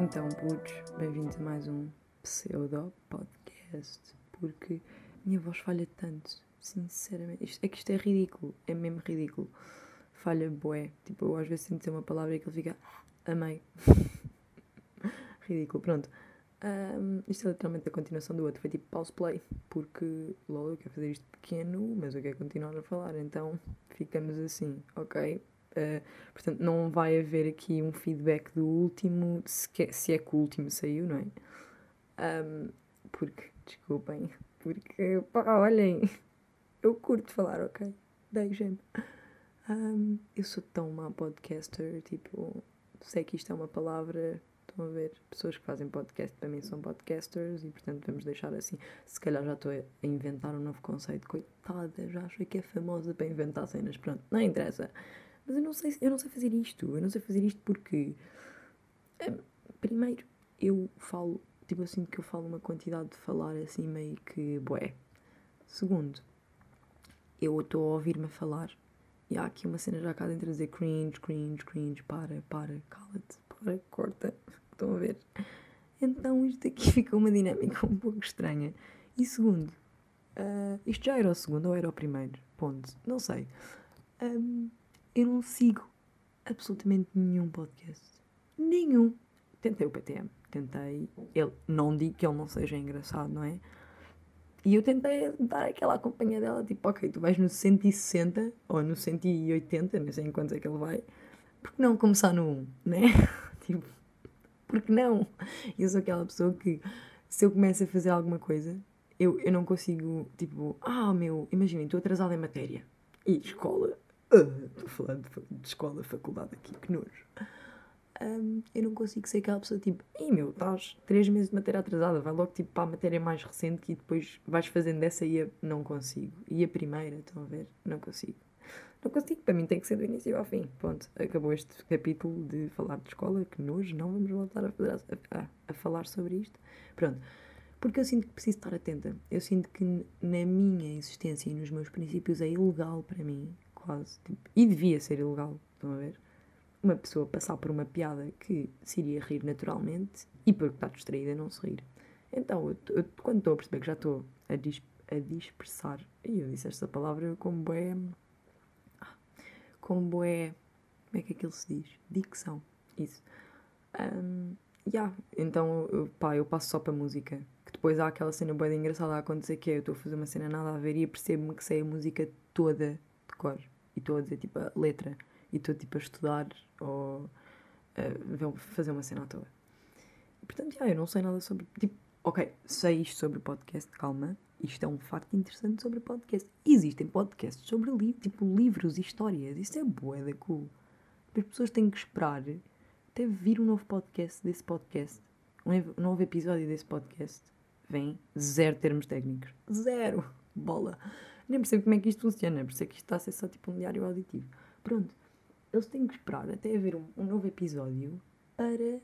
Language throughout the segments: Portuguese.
Então, putos, bem-vindos a mais um pseudo podcast, porque minha voz falha tanto, sinceramente. Isto, é que isto é ridículo, é mesmo ridículo. Falha bué. Tipo, eu às vezes sinto dizer uma palavra e ele fica amei. ridículo, pronto. Um, isto é literalmente a continuação do outro. Foi tipo pause play, porque logo eu quero fazer isto pequeno, mas eu quero continuar a falar, então ficamos assim, ok? Uh, portanto, não vai haver aqui um feedback do último, se, se é que o último saiu, não é? Um, porque, desculpem, porque, pá, olhem, eu curto falar, ok? Deixem-me. Um, eu sou tão má podcaster, tipo, sei que isto é uma palavra, estão a ver? Pessoas que fazem podcast para mim são podcasters e, portanto, vamos deixar assim. Se calhar já estou a inventar um novo conceito, coitada, já achei que é famosa para inventar cenas, pronto, não interessa. Mas eu não sei, eu não sei fazer isto. Eu não sei fazer isto porque. É, primeiro, eu falo. Tipo, eu sinto que eu falo uma quantidade de falar assim meio que. Bué. Segundo, eu estou a ouvir-me a falar. E há aqui uma cena já cá dentro a dizer cringe, cringe, cringe, para, para, cala-te, para, corta. Estão a ver? Então isto aqui fica uma dinâmica um pouco estranha. E segundo, uh, isto já era o segundo ou era o primeiro? Ponto. Não sei. Um, eu não sigo absolutamente nenhum podcast. Nenhum. Tentei o PTM, tentei. Ele, não digo que ele não seja engraçado, não é? E eu tentei dar aquela companhia dela, tipo, ok, tu vais no 160 ou no 180, não sei em quantos é que ele vai, porque não começar no 1, né? tipo, porque não? Eu sou aquela pessoa que, se eu começo a fazer alguma coisa, eu, eu não consigo, tipo, ah, meu, imaginem, estou atrasada em matéria. E escola, Estou uh, falando de escola, faculdade aqui, que nojo. Um, eu não consigo ser aquela pessoa tipo, ei meu, estás três meses de matéria atrasada, vai logo tipo para a matéria mais recente e depois vais fazendo dessa e a... não consigo. E a primeira, estão a ver? Não consigo. Não consigo, para mim tem que ser do início ao fim. Ponto, acabou este capítulo de falar de escola, que nojo, não vamos voltar a, a, a falar sobre isto. Pronto, porque eu sinto que preciso estar atenta. Eu sinto que na minha existência e nos meus princípios é ilegal para mim quase. Tipo, e devia ser ilegal, estão a ver? Uma pessoa passar por uma piada que se iria rir naturalmente e porque está distraída não se rir. Então, eu, eu, quando estou a perceber que já estou a, dis, a dispersar, e eu disse esta palavra como é. Como é. Como é que aquilo se diz? Dicção. Isso. Um, yeah. Então, eu, pá, eu passo só para música. Que depois há aquela cena boa engraçada a acontecer que é eu estou a fazer uma cena nada a ver e percebo-me que sei a música toda de cor e estou a dizer tipo a letra e estou tipo a estudar ou a fazer uma cena à toa. Portanto, já, eu não sei nada sobre. Tipo, ok, sei isto sobre podcast, calma. Isto é um facto interessante sobre podcast. Existem podcasts sobre li tipo livros e histórias. Isso é boa, é cool. As pessoas têm que esperar até vir um novo podcast desse podcast, um novo episódio desse podcast. Vem zero termos técnicos. Zero! Bola! Nem percebo como é que isto funciona, por isso é que isto está a ser só tipo um diário auditivo. Pronto, eles têm que esperar até haver um, um novo episódio para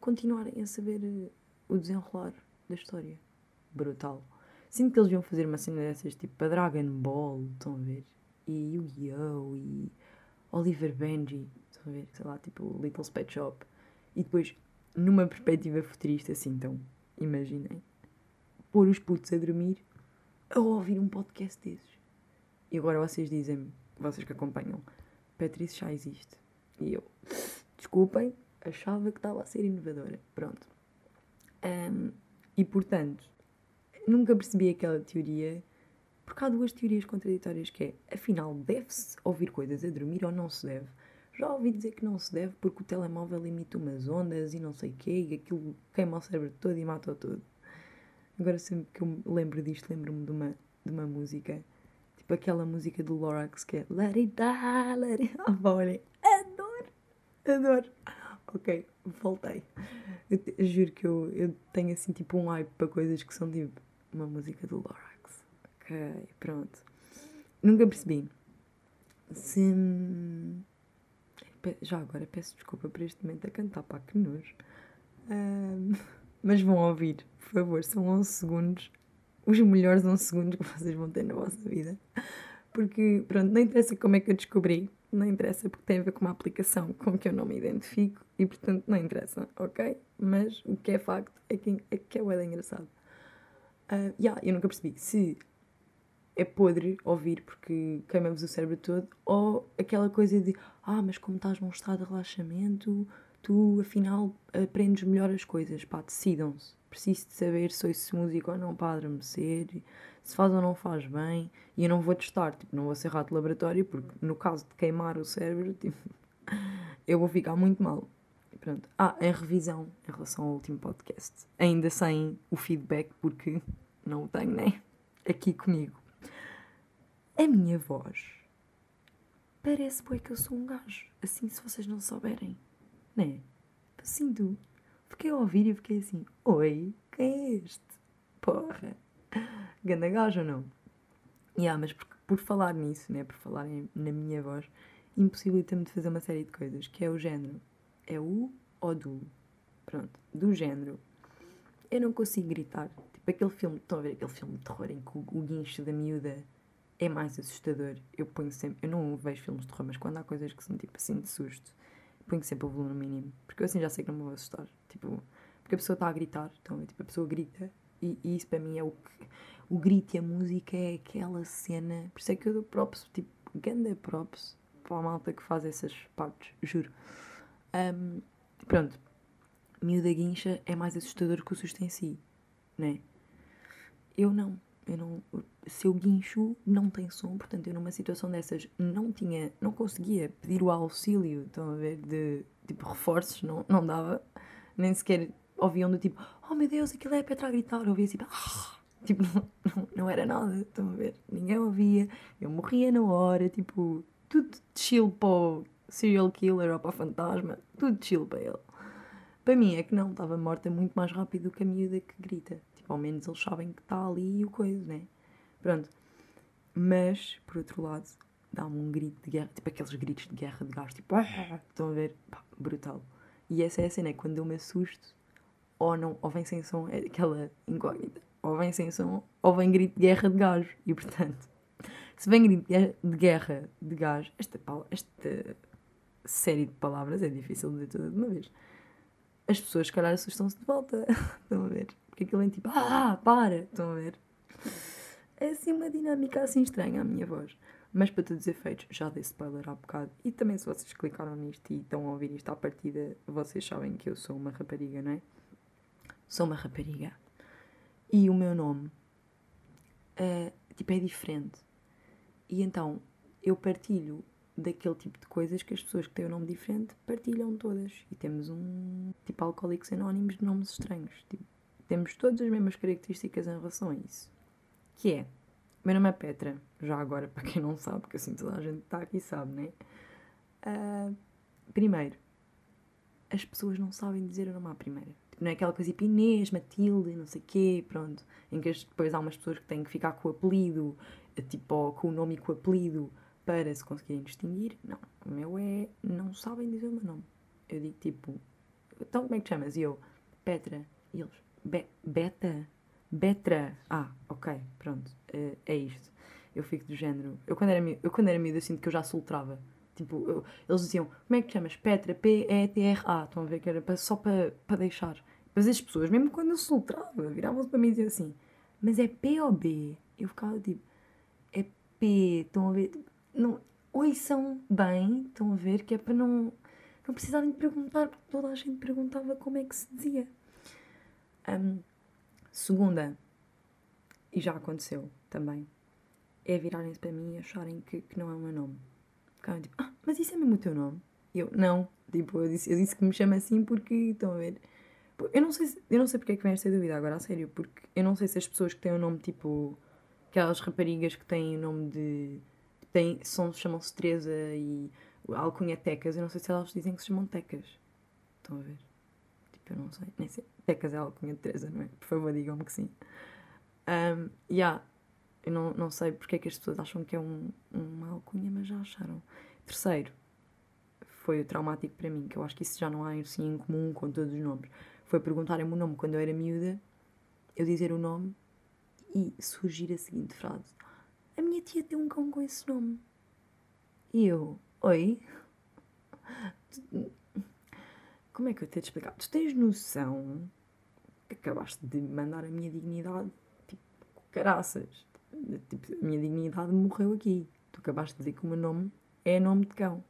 continuarem a saber uh, o desenrolar da história. Brutal. Sinto que eles iam fazer uma cena dessas tipo para Dragon Ball, estão a ver? E Yu-Gi-Oh! e Oliver Benji, estão a ver? Sei lá, tipo Little Pet Shop. E depois, numa perspectiva futurista, assim, então, imaginem, pôr os putos a dormir a ouvir um podcast desses. E agora vocês dizem-me, vocês que acompanham, Patrícia já existe. E eu, desculpem, achava que estava a ser inovadora. Pronto. Um, e portanto, nunca percebi aquela teoria, porque há duas teorias contraditórias que é, afinal, deve-se ouvir coisas a dormir ou não se deve? Já ouvi dizer que não se deve porque o telemóvel emite umas ondas e não sei o quê, e aquilo queima o cérebro todo e mata tudo. Agora sempre que eu lembro disto, lembro-me de uma, de uma música, tipo aquela música do Lorax que é Let it die, let it... Ah, olhem, adoro, adoro. Ok, voltei. Eu te, juro que eu, eu tenho assim tipo um hype para coisas que são tipo uma música do Lorax. Ok, pronto. Nunca percebi. Se... Já agora peço desculpa por este momento a cantar, pá, que nojo. Um... Mas vão ouvir, por favor, são 11 segundos, os melhores 11 segundos que vocês vão ter na vossa vida. Porque, pronto, não interessa como é que eu descobri, não interessa porque tem a ver com uma aplicação com que eu não me identifico e, portanto, não interessa, ok? Mas o que é facto é que é, que é bem engraçado. Uh, yeah, eu nunca percebi se é podre ouvir porque queimamos o cérebro todo ou aquela coisa de ah, mas como estás num estado de relaxamento, tu afinal aprendes melhor as coisas. Pá, decidam-se. Preciso de saber se esse músico ou não para adormecer se faz ou não faz bem, e eu não vou testar, tipo, não vou ser rato de laboratório, porque no caso de queimar o cérebro, tipo, eu vou ficar muito mal. Pronto. Ah, em revisão, em relação ao último podcast, ainda sem o feedback, porque não o tenho, né? Aqui comigo. A minha voz parece bem que eu sou um gajo. Assim, se vocês não souberem, né? Sinto. Fiquei a ouvir e fiquei assim: Oi, quem é este? Porra. Ganda gajo ou não? Yeah, mas por, por falar nisso, né, por falar em, na minha voz, impossibilita-me de fazer uma série de coisas, que é o género. É o ou do. Pronto, do género. Eu não consigo gritar. Tipo aquele filme, estão a ver aquele filme de terror em que o, o guincho da miúda é mais assustador. Eu ponho sempre. Eu não vejo filmes de terror, mas quando há coisas que são tipo assim de susto, ponho sempre o volume mínimo. Porque eu assim já sei que não me vou assustar. Tipo, porque a pessoa está a gritar, então tipo, a pessoa grita e, e isso para mim é o que o grito e a música é aquela cena. Por isso é que eu dou props, tipo, ganda props para a malta que faz essas partes, juro. Um, pronto, miúda guincha é mais assustador que o susto em si, né? Eu não, eu não. Se eu guincho, não tem som, portanto, eu numa situação dessas não tinha, não conseguia pedir o auxílio, estão a ver, de tipo reforços, não, não dava, nem sequer ouviam do tipo, oh meu Deus, aquilo é Petra a gritar, eu ouvia assim, ah! Tipo, não, não, não, era nada, estão a ver? Ninguém ouvia, eu morria na hora, tipo, tudo chill para o serial killer ou para o fantasma, tudo chill para ele. Para mim é que não, estava morta muito mais rápido do que a miúda que grita. Tipo, ao menos eles sabem que está ali e o coisa, né? Pronto. Mas, por outro lado, dá-me um grito de guerra, tipo aqueles gritos de guerra de gás, tipo, ah! estão a ver? Pá, brutal. E essa é a cena, é quando eu me assusto, ou não, ou vem sem som, é aquela incógnita ou vem sem som, ou vem grito de guerra de gajo. E portanto, se vem grito de guerra de gajo, esta, esta série de palavras é difícil de dizer toda de uma vez. As pessoas, se calhar, assustam-se de volta. Estão a ver? Porque aquilo é tipo, ah, para! Estão a ver? É assim uma dinâmica assim estranha a minha voz. Mas para todos os efeitos, já dei spoiler há bocado. E também se vocês clicaram nisto e estão a ouvir isto à partida, vocês sabem que eu sou uma rapariga, não é? Sou uma rapariga e o meu nome uh, tipo, é diferente. E então eu partilho daquele tipo de coisas que as pessoas que têm um nome diferente partilham todas. E temos um tipo alcoólicos anónimos de nomes estranhos. Tipo, temos todas as mesmas características em relação a isso. Que é, meu nome é Petra, já agora, para quem não sabe, porque assim toda a gente está aqui sabe, né? Uh, primeiro, as pessoas não sabem dizer o nome à primeira não é aquela coisa tipo Inês, Matilde, não sei o quê, pronto, em que depois há umas pessoas que têm que ficar com o apelido, tipo, com o nome e com o apelido, para se conseguirem distinguir. Não, o meu é, não sabem dizer o meu nome. Eu digo tipo, então como é que te chamas? E eu, Petra. E eles, Be Beta? Betra. Ah, ok, pronto, uh, é isto. Eu fico do género. Eu quando era, eu, quando era miúdo, eu sinto que eu já soltrava. Tipo, eu, eles diziam, como é que te chamas? Petra, P-E-T-R-A. Estão a ver que era só para, para deixar. Mas as pessoas, mesmo quando eu soltava, viravam-se para mim e diziam assim: Mas é P ou B? Eu ficava tipo: É P, estão a ver? Não, são bem, estão a ver? Que é para não, não precisarem de perguntar, porque toda a gente perguntava como é que se dizia. Um, segunda, e já aconteceu também, é virarem-se para mim e acharem que, que não é o meu nome. Ficavam tipo: Ah, mas isso é mesmo o teu nome? E eu: Não, tipo, eu disse, eu disse que me chama assim porque, estão a ver? Eu não sei, eu não sei porque é que vem esta dúvida agora, a sério, porque eu não sei se as pessoas que têm o nome tipo. aquelas raparigas que têm o nome de. Têm, são, chamam-se Teresa e alcunha Tecas, eu não sei se elas dizem que se chamam Tecas. Estão a ver? Tipo, eu não sei, nem sei. Tecas é alcunha de Teresa, não é? Por favor, digam-me que sim. Um, yeah, eu não, não sei porque é que as pessoas acham que é um, uma alcunha, mas já acharam. Terceiro, foi o traumático para mim, que eu acho que isso já não há assim em comum com todos os nomes foi perguntarem-me o nome quando eu era miúda, eu dizer o nome e surgir a seguinte frase: A minha tia tem um cão com esse nome. E eu, oi? Como é que eu te explicar? Tu tens noção que acabaste de mandar a minha dignidade, tipo, caraças. Tipo, a minha dignidade morreu aqui. Tu acabaste de dizer que o meu nome é nome de cão.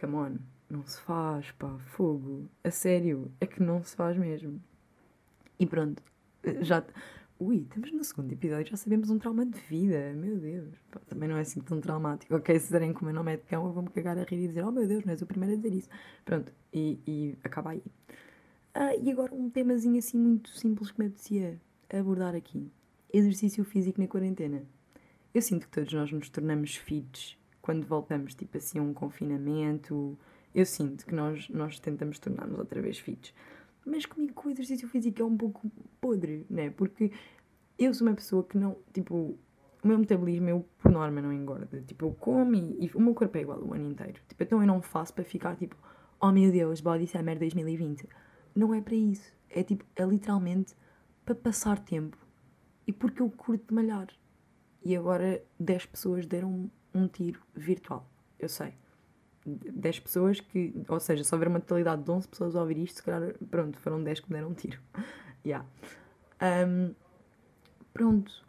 Come on, não se faz, pá, fogo. A sério, é que não se faz mesmo. E pronto, já. Ui, estamos no segundo episódio, já sabemos um trauma de vida, meu Deus. Pá, também não é assim tão traumático. Ok, se derem que o meu nome é de cão, eu vou-me cagar a rir e dizer, oh meu Deus, não és o primeiro a dizer isso. Pronto, e, e acaba aí. Ah, e agora um temazinho assim muito simples que me apetecia abordar aqui. Exercício físico na quarentena. Eu sinto que todos nós nos tornamos fits quando voltamos, tipo assim, a um confinamento. Eu sinto que nós, nós tentamos tornar-nos outra vez fits. Mas comigo o exercício físico é um pouco podre, né? Porque eu sou uma pessoa que não, tipo, o meu metabolismo, eu, por norma, não engorda. Tipo, eu como e, e, o meu corpo é igual o ano inteiro. Tipo, então eu não faço para ficar tipo, oh meu Deus, Body Summer 2020. Não é para isso. É tipo, é literalmente para passar tempo e porque eu curto de malhar. E agora 10 pessoas deram um tiro virtual. Eu sei. 10 pessoas que, ou seja, se houver uma totalidade de 11 pessoas a ouvir isto, se calhar, pronto, foram 10 que me deram um tiro. yeah. Um, pronto,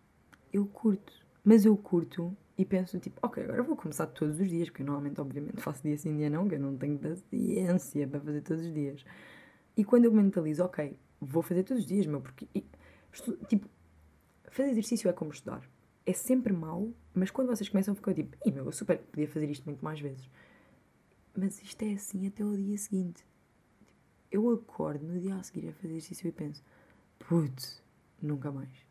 eu curto, mas eu curto e penso tipo, ok, agora vou começar todos os dias, porque eu normalmente, obviamente, faço dia sim, dia não, que eu não tenho paciência para fazer todos os dias. E quando eu mentalizo, ok, vou fazer todos os dias, meu, porque, estu, tipo, fazer exercício é como estudar. É sempre mau, mas quando vocês começam, ficam tipo, ih, meu, eu super podia fazer isto muito mais vezes. Mas isto é assim até o dia seguinte. Eu acordo no dia a seguir a fazer exercício e penso, putz, nunca mais.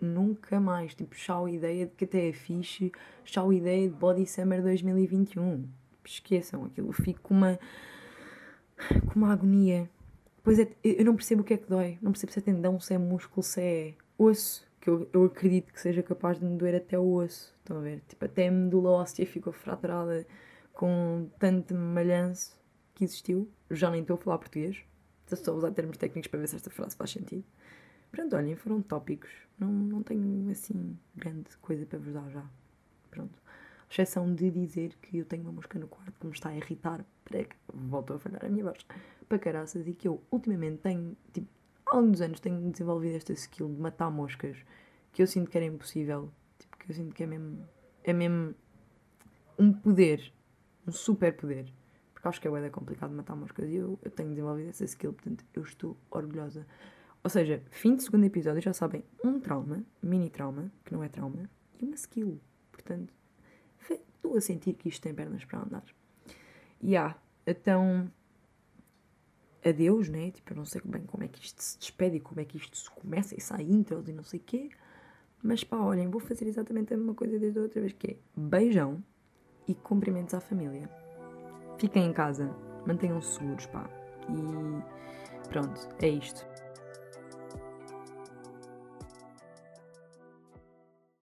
Nunca mais. Tipo, chau ideia de que até é fixe, chau ideia de Body Summer 2021. Esqueçam aquilo, fico com uma. com uma agonia. Pois é, eu não percebo o que é que dói. Não percebo se é tendão, se é músculo, se é osso. Que eu, eu acredito que seja capaz de me doer até o osso. Estão a ver? Tipo, até a medula óssea ficou fraturada com tanto malhanço que existiu. Já nem estou a falar português. Estou a usar termos técnicos para ver se esta frase faz sentido. Pronto, olhem, foram tópicos. Não, não tenho, assim, grande coisa para vos dar já. Pronto. Exceção de dizer que eu tenho uma mosca no quarto que me está a irritar. Prega, voltou a falhar a minha voz. Para caraças. E que eu, ultimamente, tenho, tipo, há alguns anos tenho desenvolvido esta skill de matar moscas que eu sinto que era impossível. Tipo, que eu sinto que é mesmo... É mesmo um poder um super poder. Porque acho que é bem complicado matar moscas e eu, eu tenho desenvolvido essa skill, portanto eu estou orgulhosa. Ou seja, fim de segundo episódio já sabem um trauma, mini trauma, que não é trauma, e uma skill. Portanto, estou a sentir que isto tem pernas para andar. E há, então, adeus, né? Tipo, eu não sei bem como é que isto se despede e como é que isto se começa e sai intros e não sei o quê. Mas pá, olhem, vou fazer exatamente a mesma coisa desde a outra vez, que é beijão e cumprimentos à família. Fiquem em casa, mantenham-se seguros, pá. E pronto, é isto.